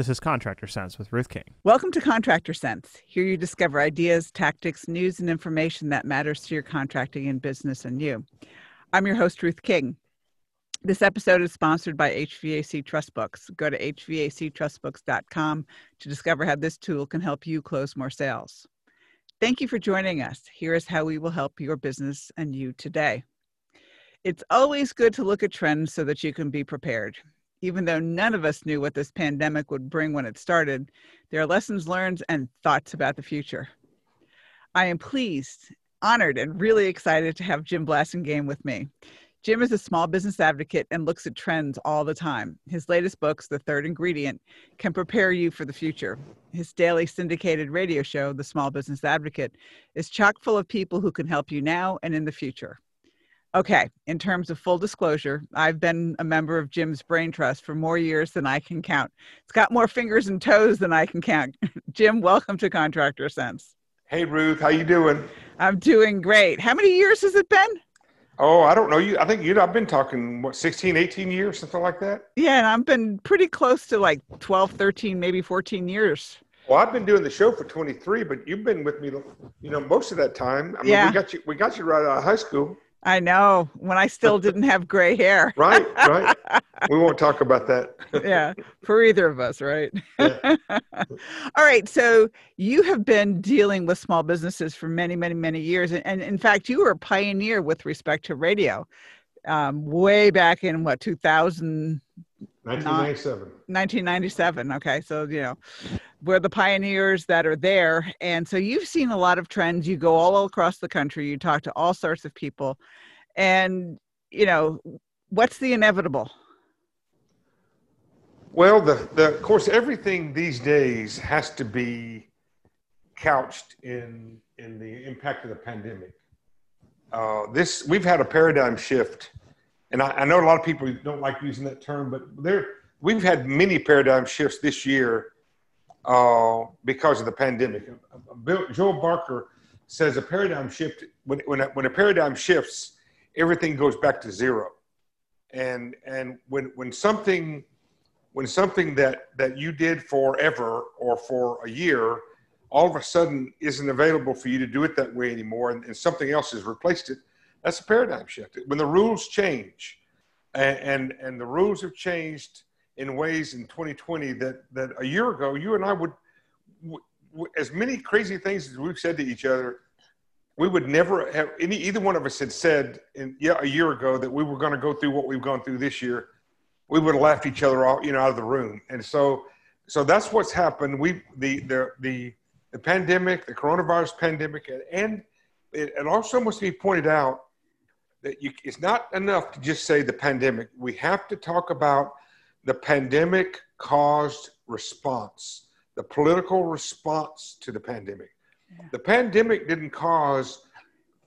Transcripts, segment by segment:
This is Contractor Sense with Ruth King. Welcome to Contractor Sense. Here you discover ideas, tactics, news, and information that matters to your contracting and business and you. I'm your host, Ruth King. This episode is sponsored by HVAC Trust Books. Go to hvactrustbooks.com to discover how this tool can help you close more sales. Thank you for joining us. Here is how we will help your business and you today. It's always good to look at trends so that you can be prepared. Even though none of us knew what this pandemic would bring when it started, there are lessons learned and thoughts about the future. I am pleased, honored, and really excited to have Jim Blasingame with me. Jim is a small business advocate and looks at trends all the time. His latest books, The Third Ingredient, can prepare you for the future. His daily syndicated radio show, The Small Business Advocate, is chock full of people who can help you now and in the future. Okay, in terms of full disclosure, I've been a member of Jim's Brain Trust for more years than I can count. It's got more fingers and toes than I can count. Jim, welcome to Contractor Sense. Hey Ruth, how you doing? I'm doing great. How many years has it been? Oh, I don't know. You I think you know, I've been talking what 16, 18 years, something like that. Yeah, and I've been pretty close to like 12, 13, maybe 14 years. Well, I've been doing the show for 23, but you've been with me, you know, most of that time. I mean, Yeah. we got you we got you right out of high school. I know when I still didn't have gray hair. Right, right. we won't talk about that. yeah, for either of us, right? Yeah. All right. So you have been dealing with small businesses for many, many, many years. And, and in fact, you were a pioneer with respect to radio um, way back in what, 2000, 1997. 1997. Okay. So, you know, we're the pioneers that are there. And so you've seen a lot of trends. You go all across the country, you talk to all sorts of people. And, you know, what's the inevitable? Well, the, the of course everything these days has to be couched in in the impact of the pandemic. Uh, this we've had a paradigm shift, and I, I know a lot of people don't like using that term, but there we've had many paradigm shifts this year uh, because of the pandemic. Bill, Joel Barker says a paradigm shift when when a, when a paradigm shifts, everything goes back to zero, and and when when something when something that that you did forever or for a year all of a sudden isn't available for you to do it that way anymore and, and something else has replaced it that's a paradigm shift when the rules change and, and and the rules have changed in ways in 2020 that that a year ago you and i would w- w- as many crazy things as we've said to each other we would never have any either one of us had said in yeah a year ago that we were going to go through what we've gone through this year we would have laughed each other out, you know, out of the room. And so, so that's what's happened. We, the, the, the, the pandemic, the coronavirus pandemic, and, and it, it also must be pointed out that you, it's not enough to just say the pandemic. We have to talk about the pandemic caused response, the political response to the pandemic. The pandemic didn't cause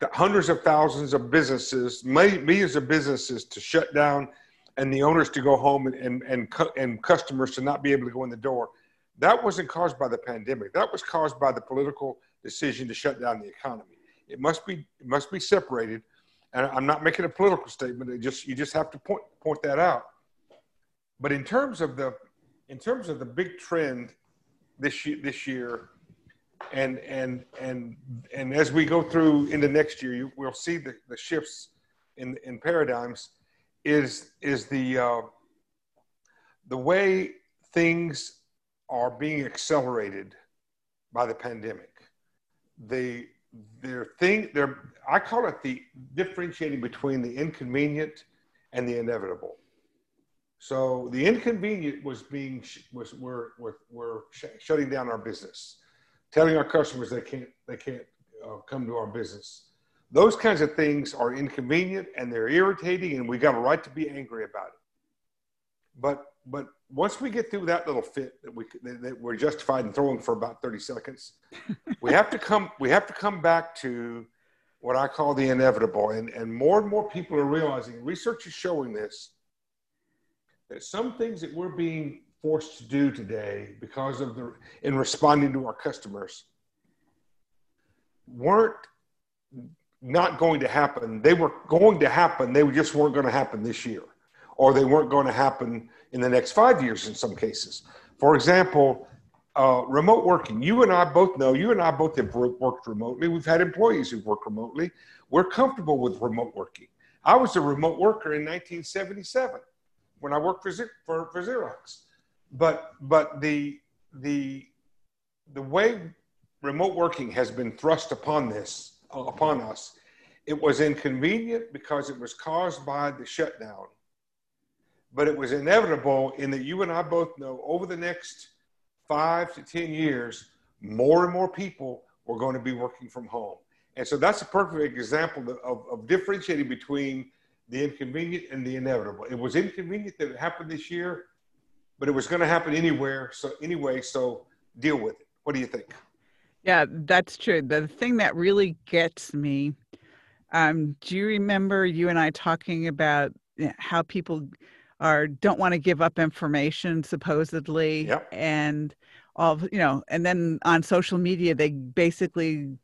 the hundreds of thousands of businesses, millions of businesses to shut down and the owners to go home and, and, and, and customers to not be able to go in the door. That wasn't caused by the pandemic. That was caused by the political decision to shut down the economy. It must be, it must be separated. And I'm not making a political statement. It just, you just have to point, point that out. But in terms of the, in terms of the big trend this year, this year, and and and and as we go through into next year, you, we'll see the, the shifts in in paradigms is is the uh, the way things are being accelerated by the pandemic. They their thing they're I call it the differentiating between the inconvenient and the inevitable. So the inconvenient was being was we're we're, we're sh- shutting down our business, telling our customers they can't they can't uh, come to our business those kinds of things are inconvenient and they're irritating and we got a right to be angry about it but but once we get through that little fit that we that we're justified in throwing for about 30 seconds we have to come we have to come back to what i call the inevitable and and more and more people are realizing research is showing this that some things that we're being forced to do today because of the in responding to our customers weren't not going to happen. They were going to happen. They just weren't going to happen this year, or they weren't going to happen in the next five years in some cases. For example, uh, remote working. You and I both know, you and I both have worked remotely. We've had employees who've worked remotely. We're comfortable with remote working. I was a remote worker in 1977 when I worked for, for, for Xerox. But, but the, the, the way remote working has been thrust upon this, uh, upon us, it was inconvenient because it was caused by the shutdown. But it was inevitable in that you and I both know over the next five to 10 years, more and more people were going to be working from home. And so that's a perfect example of, of differentiating between the inconvenient and the inevitable. It was inconvenient that it happened this year, but it was going to happen anywhere. So anyway, so deal with it. What do you think? Yeah, that's true. The thing that really gets me, um, do you remember you and I talking about how people are don't want to give up information supposedly yep. and all you know and then on social media they basically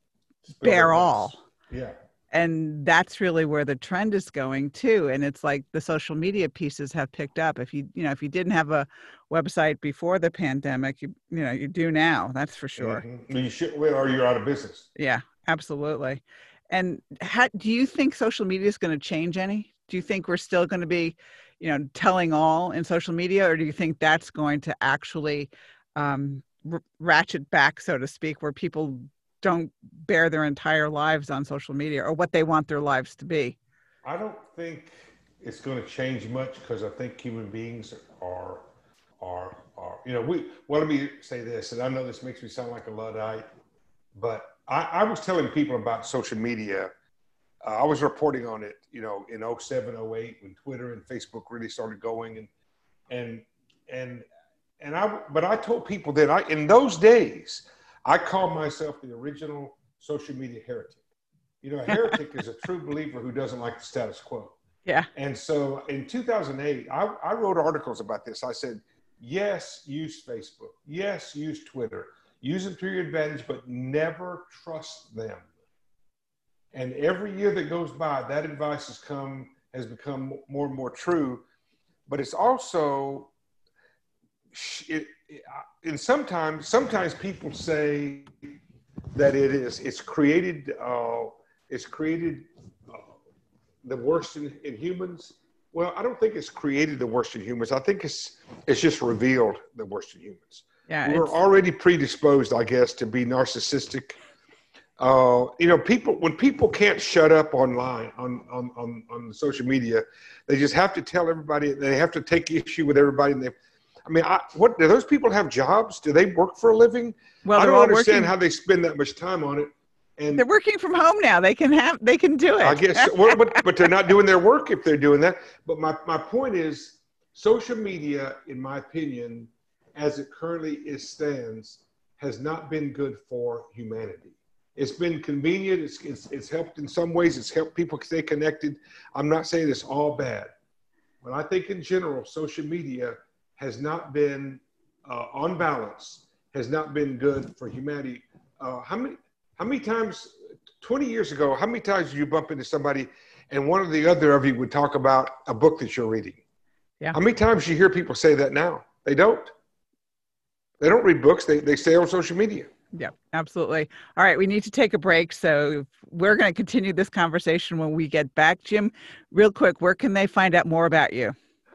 bare all. yeah. And that's really where the trend is going too and it's like the social media pieces have picked up. If you you know if you didn't have a website before the pandemic you you know you do now that's for sure. Mm-hmm. you should or you're out of business. Yeah absolutely. And how, do you think social media is going to change any? Do you think we're still going to be you know telling all in social media or do you think that's going to actually um, r- ratchet back so to speak where people don't bare their entire lives on social media or what they want their lives to be? I don't think it's going to change much because i think human beings are are are you know we well let me say this and i know this makes me sound like a luddite but I, I was telling people about social media uh, I was reporting on it, you know, in 07, 08 when Twitter and Facebook really started going and, and, and, and I, but I told people that I, in those days, I called myself the original social media heretic. You know, a heretic is a true believer who doesn't like the status quo. Yeah. And so in 2008, I, I wrote articles about this. I said, yes, use Facebook. Yes, use Twitter. Use them to your advantage, but never trust them. And every year that goes by, that advice has come has become more and more true. But it's also, it, it, and sometimes sometimes people say that it is it's created uh, it's created uh, the worst in, in humans. Well, I don't think it's created the worst in humans. I think it's it's just revealed the worst in humans. Yeah, we're already predisposed, I guess, to be narcissistic uh, you know, people when people can't shut up online on, on on on social media, they just have to tell everybody. They have to take issue with everybody. And they, I mean, I, what do those people have jobs? Do they work for a living? Well, I don't understand working, how they spend that much time on it. And they're working from home now. They can have they can do it. I guess, well, but but they're not doing their work if they're doing that. But my my point is, social media, in my opinion, as it currently is stands, has not been good for humanity it's been convenient. It's, it's, it's helped in some ways. It's helped people stay connected. I'm not saying it's all bad, but I think in general, social media has not been, uh, on balance, has not been good for humanity. Uh, how many how many times 20 years ago how many times did you bump into somebody and one or the other of you would talk about a book that you're reading yeah how many times do you hear people say that now they don't they don't read books they, they stay on social media yeah, absolutely. All right, we need to take a break. So we're going to continue this conversation when we get back. Jim, real quick, where can they find out more about you?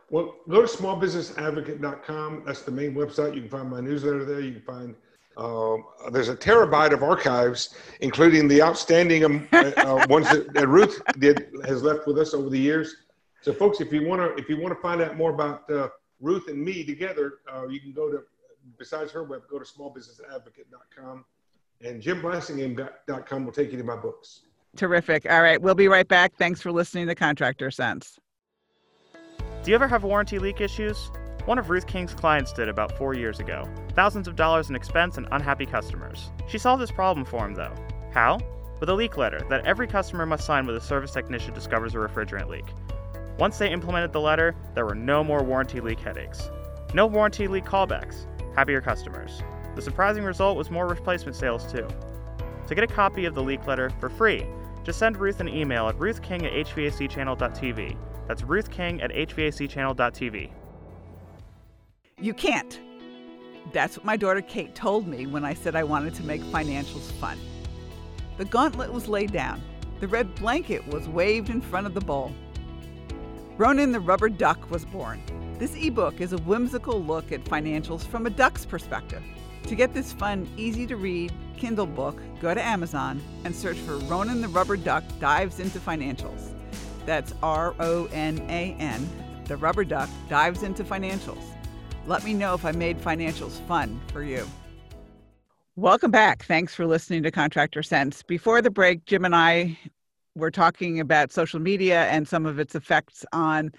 Well, go to smallbusinessadvocate.com. That's the main website. You can find my newsletter there. You can find um, there's a terabyte of archives, including the outstanding um, uh, uh, ones that, that, Ruth did has left with us over the years. So, folks, if you want to if you want to find out more about uh, Ruth and me together, uh, you can go to besides her web, go to smallbusinessadvocate.com and jimblasingame.com will take you to my books. Terrific. All right. We'll be right back. Thanks for listening to Contractor Sense. Do you ever have warranty leak issues? One of Ruth King's clients did about four years ago. Thousands of dollars in expense and unhappy customers. She solved this problem for him, though. How? With a leak letter that every customer must sign when a service technician discovers a refrigerant leak. Once they implemented the letter, there were no more warranty leak headaches. No warranty leak callbacks happier customers. The surprising result was more replacement sales too. To get a copy of the leak letter for free, just send Ruth an email at ruthking at hvacchannel.tv. That's ruthking at hvacchannel.tv. You can't. That's what my daughter Kate told me when I said I wanted to make financials fun. The gauntlet was laid down. The red blanket was waved in front of the bowl. Ronan the Rubber Duck was born. This ebook is a whimsical look at financials from a duck's perspective. To get this fun, easy to read Kindle book, go to Amazon and search for Ronan the Rubber Duck Dives into Financials. That's R O N A N. The Rubber Duck Dives into Financials. Let me know if I made financials fun for you. Welcome back. Thanks for listening to Contractor Sense. Before the break, Jim and I were talking about social media and some of its effects on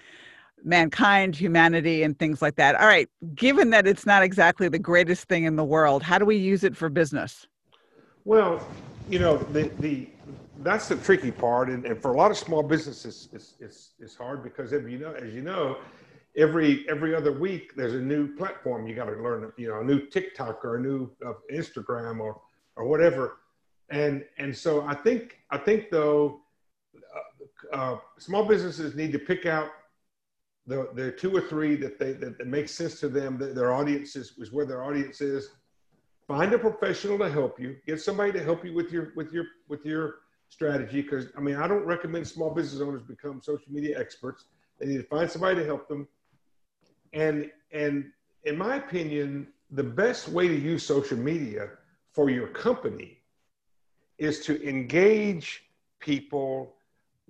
mankind, humanity, and things like that. All right, given that it's not exactly the greatest thing in the world, how do we use it for business? Well, you know, the, the that's the tricky part, and, and for a lot of small businesses, it's, it's, it's hard because if you know, as you know, every every other week there's a new platform you got to learn, you know, a new TikTok or a new uh, Instagram or or whatever, and and so I think I think though, uh, uh, small businesses need to pick out the the two or three that they that, that make sense to them, that their audience is, is where their audience is. Find a professional to help you. Get somebody to help you with your with your with your strategy because i mean i don't recommend small business owners become social media experts. They need to find somebody to help them. And and in my opinion the best way to use social media for your company is to engage people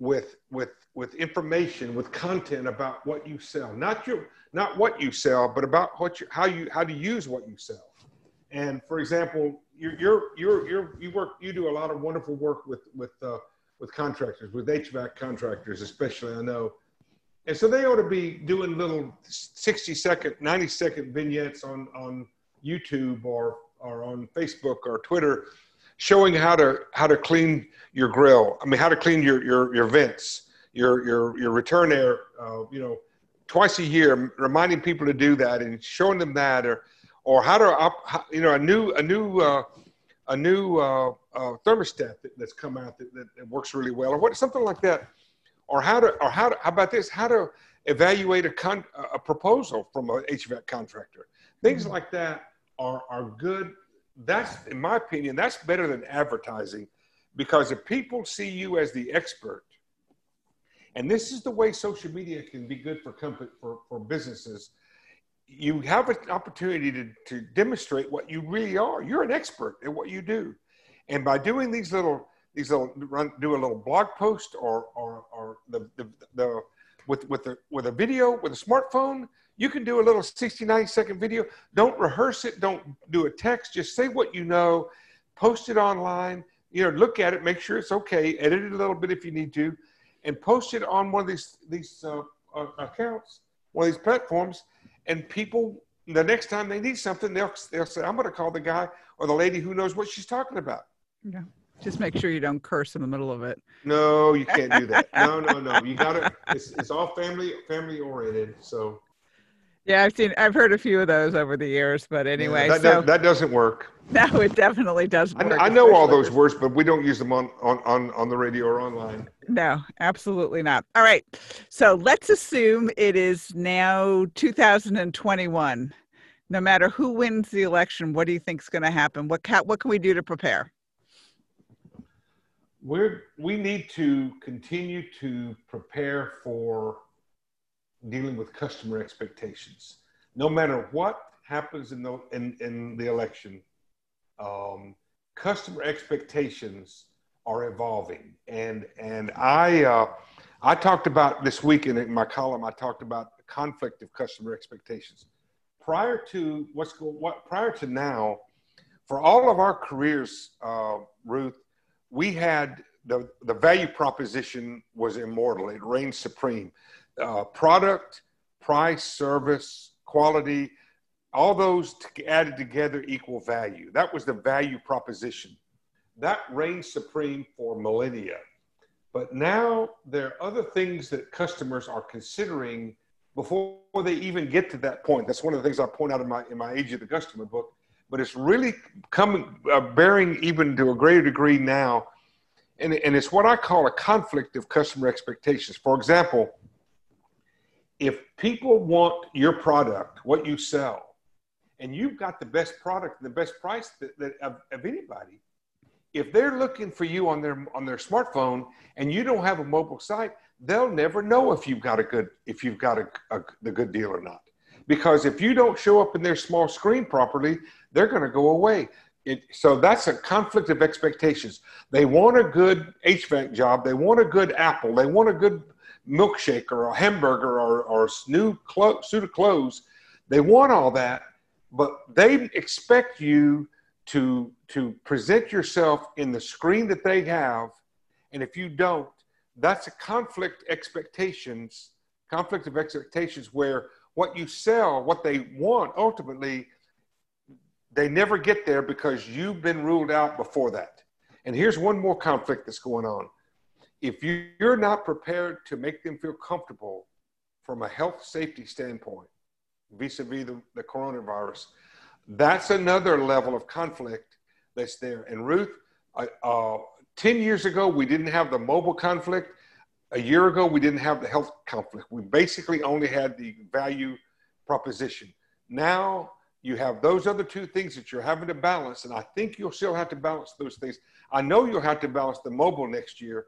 with with with information with content about what you sell not your not what you sell but about what you how you how to use what you sell and for example, you're, you're, you're, you're, you work, you do a lot of wonderful work with, with, uh, with contractors, with HVAC contractors, especially, I know. And so they ought to be doing little 60 second, 90 second vignettes on, on YouTube or, or on Facebook or Twitter showing how to, how to clean your grill. I mean, how to clean your, your, your vents, your, your, your return air, uh, you know, twice a year, reminding people to do that and showing them that or, or how to op, you know a new a new uh, a new uh, uh, thermostat that, that's come out that, that, that, works really well or what something like that or how to or how to how about this how to evaluate a con, a proposal from an HVAC contractor things mm-hmm. like that are are good that's in my opinion that's better than advertising because if people see you as the expert and this is the way social media can be good for company for, for businesses you have an opportunity to, to demonstrate what you really are. You're an expert at what you do. And by doing these little, these little run, do a little blog post or, or, or the, the, the, with, with the, with a video, with a smartphone, you can do a little 69 second video. Don't rehearse it. Don't do a text. Just say what you know, post it online, you know, look at it, make sure it's okay, edit it a little bit if you need to, and post it on one of these, these uh, uh, accounts, one of these platforms and people the next time they need something, they'll they'll say, "I'm going to call the guy or the lady who knows what she's talking about." Yeah. Just make sure you don't curse in the middle of it. No, you can't do that. no, no, no. You got to. It's, it's all family family oriented. So. Yeah, I've seen. I've heard a few of those over the years, but anyway, yeah, that, so that, that, doesn't work. No, it definitely doesn't. I, I know all those words, but we don't use them on, on on on the radio or online. No, absolutely not. All right, so let's assume it is now 2021. No matter who wins the election, what do you think is going to happen? What ca- what can we do to prepare? We're we need to continue to prepare for dealing with customer expectations. No matter what happens in the in, in the election, um, customer expectations are evolving, and and I uh, I talked about this week in my column. I talked about the conflict of customer expectations. Prior to what's go, what prior to now, for all of our careers, uh, Ruth, we had the the value proposition was immortal. It reigned supreme uh, product, price, service, quality, all those added together equal value. That was the value proposition. That reigned supreme for millennia. But now there are other things that customers are considering before they even get to that point. That's one of the things I point out in my in my Age of the Customer book. But it's really coming uh, bearing even to a greater degree now, and, and it's what I call a conflict of customer expectations. For example, if people want your product, what you sell, and you've got the best product and the best price that, that of, of anybody, if they're looking for you on their on their smartphone and you don't have a mobile site, they'll never know if you've got a good if you've got a, a the good deal or not. Because if you don't show up in their small screen properly, they're going to go away. It, so that's a conflict of expectations. They want a good HVAC job. They want a good apple. They want a good milkshake or a hamburger or, or new clo- suit of clothes. They want all that, but they expect you to, to present yourself in the screen that they have. And if you don't, that's a conflict expectations, conflict of expectations where what you sell, what they want ultimately they never get there because you've been ruled out before that. And here's one more conflict that's going on. If you're not prepared to make them feel comfortable from a health safety standpoint, vis a vis the coronavirus, that's another level of conflict that's there. And Ruth, uh, 10 years ago, we didn't have the mobile conflict. A year ago, we didn't have the health conflict. We basically only had the value proposition. Now, you have those other two things that you're having to balance, and I think you'll still have to balance those things. I know you'll have to balance the mobile next year,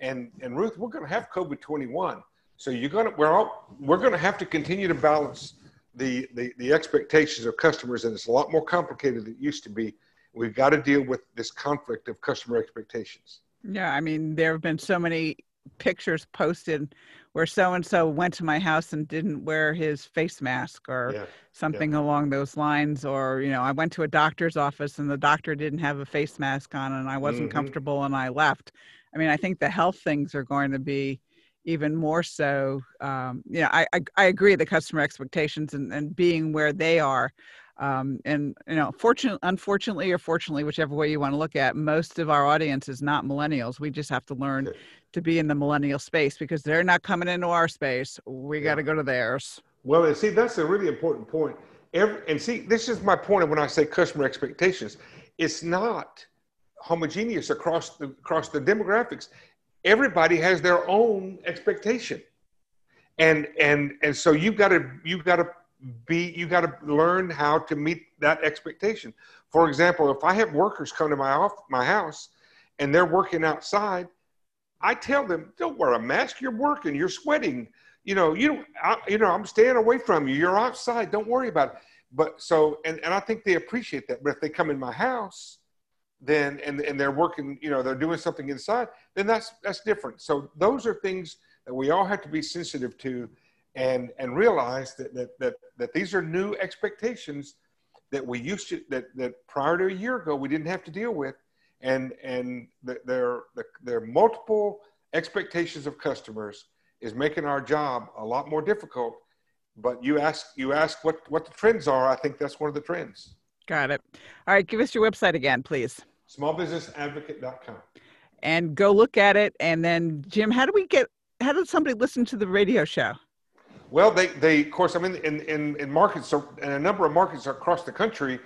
and and Ruth, we're going to have COVID twenty one, so you're going to we're all we're going to have to continue to balance the, the the expectations of customers, and it's a lot more complicated than it used to be. We've got to deal with this conflict of customer expectations. Yeah, I mean, there have been so many pictures posted where so and so went to my house and didn't wear his face mask or yeah. something yeah. along those lines or you know i went to a doctor's office and the doctor didn't have a face mask on and i wasn't mm-hmm. comfortable and i left i mean i think the health things are going to be even more so um, you know I, I, I agree the customer expectations and, and being where they are um, and you know fortunately unfortunately or fortunately whichever way you want to look at most of our audience is not millennials. We just have to learn to be in the millennial space because they're not coming into our space. We got to go to theirs. Well and see that's a really important point. Every, and see this is my point when i say customer expectations. It's not homogeneous across the across the demographics. Everybody has their own expectation. And and and so you've got to you've got to be you got to learn how to meet that expectation. For example if i have workers come to my off my house and they're working outside i tell them don't wear a mask. You're working. You're sweating. You know you I, you know i'm staying away from you. You're outside. Don't worry about it. But so and, and i think they appreciate that. But if they come in my house then and, and they're working you know they're doing something inside then that's that's different. So those are things that we all have to be sensitive to and and realize that that that, that these are new expectations that we used to that that prior to a year ago we didn't have to deal with. And and the, their the, their multiple expectations of customers is making our job a lot more difficult. But you ask you ask what what the trends are i think that's one of the trends. Got it. All right give us your website again please. smallbusinessadvocate.com and go look at it and then jim how do we get how does somebody listen to the radio show well, they, they of course, I'm in, in, in, in markets, in a number of markets across the country.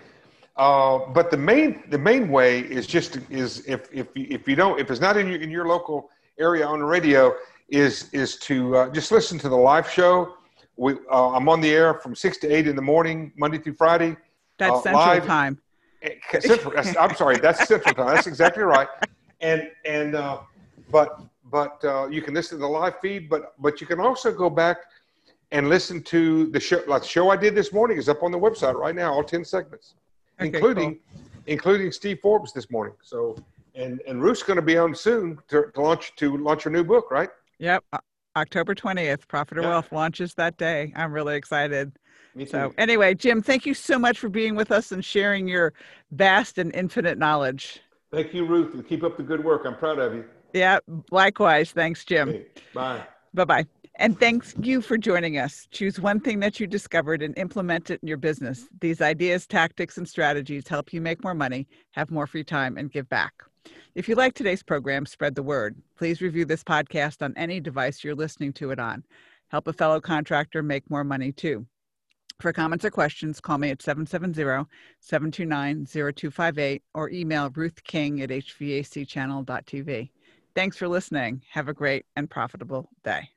Uh, but the main the main way is just is if if if you don't if it's not in your in your local area on the radio is is to uh, just listen to the live show. We uh, I'm on the air from six to eight in the morning, Monday through Friday. That's uh, Central live. Time. Eh, Central, I'm sorry, that's Central Time. That's exactly right. And and uh, but but uh, you can listen to the live feed, but but you can also go back and listen to the show. Like the show I did this morning is up on the website right now, all ten segments, okay, including cool. including Steve Forbes this morning. So and and Ruth's going to be on soon to, to, launch to launch her new book, right? Yep, October twentieth. Profit or yeah. Wealth launches that day. I'm really excited. Me too. So anyway, Jim, thank you so much for being with us and sharing your vast and infinite knowledge. Thank you, Ruth, and keep up the good work. I'm proud of you. Yeah, likewise. Thanks, Jim. Okay. Bye. Bye bye. And thanks you for joining us. Choose one thing that you discovered and implement it in your business. These ideas, tactics, and strategies help you make more money, have more free time, and give back. If you like today's program, spread the word. Please review this podcast on any device you're listening to it on. Help a fellow contractor make more money too. For comments or questions, call me at 770 729 0258 or email ruthking at hvacchannel.tv. Thanks for listening. Have a great and profitable day.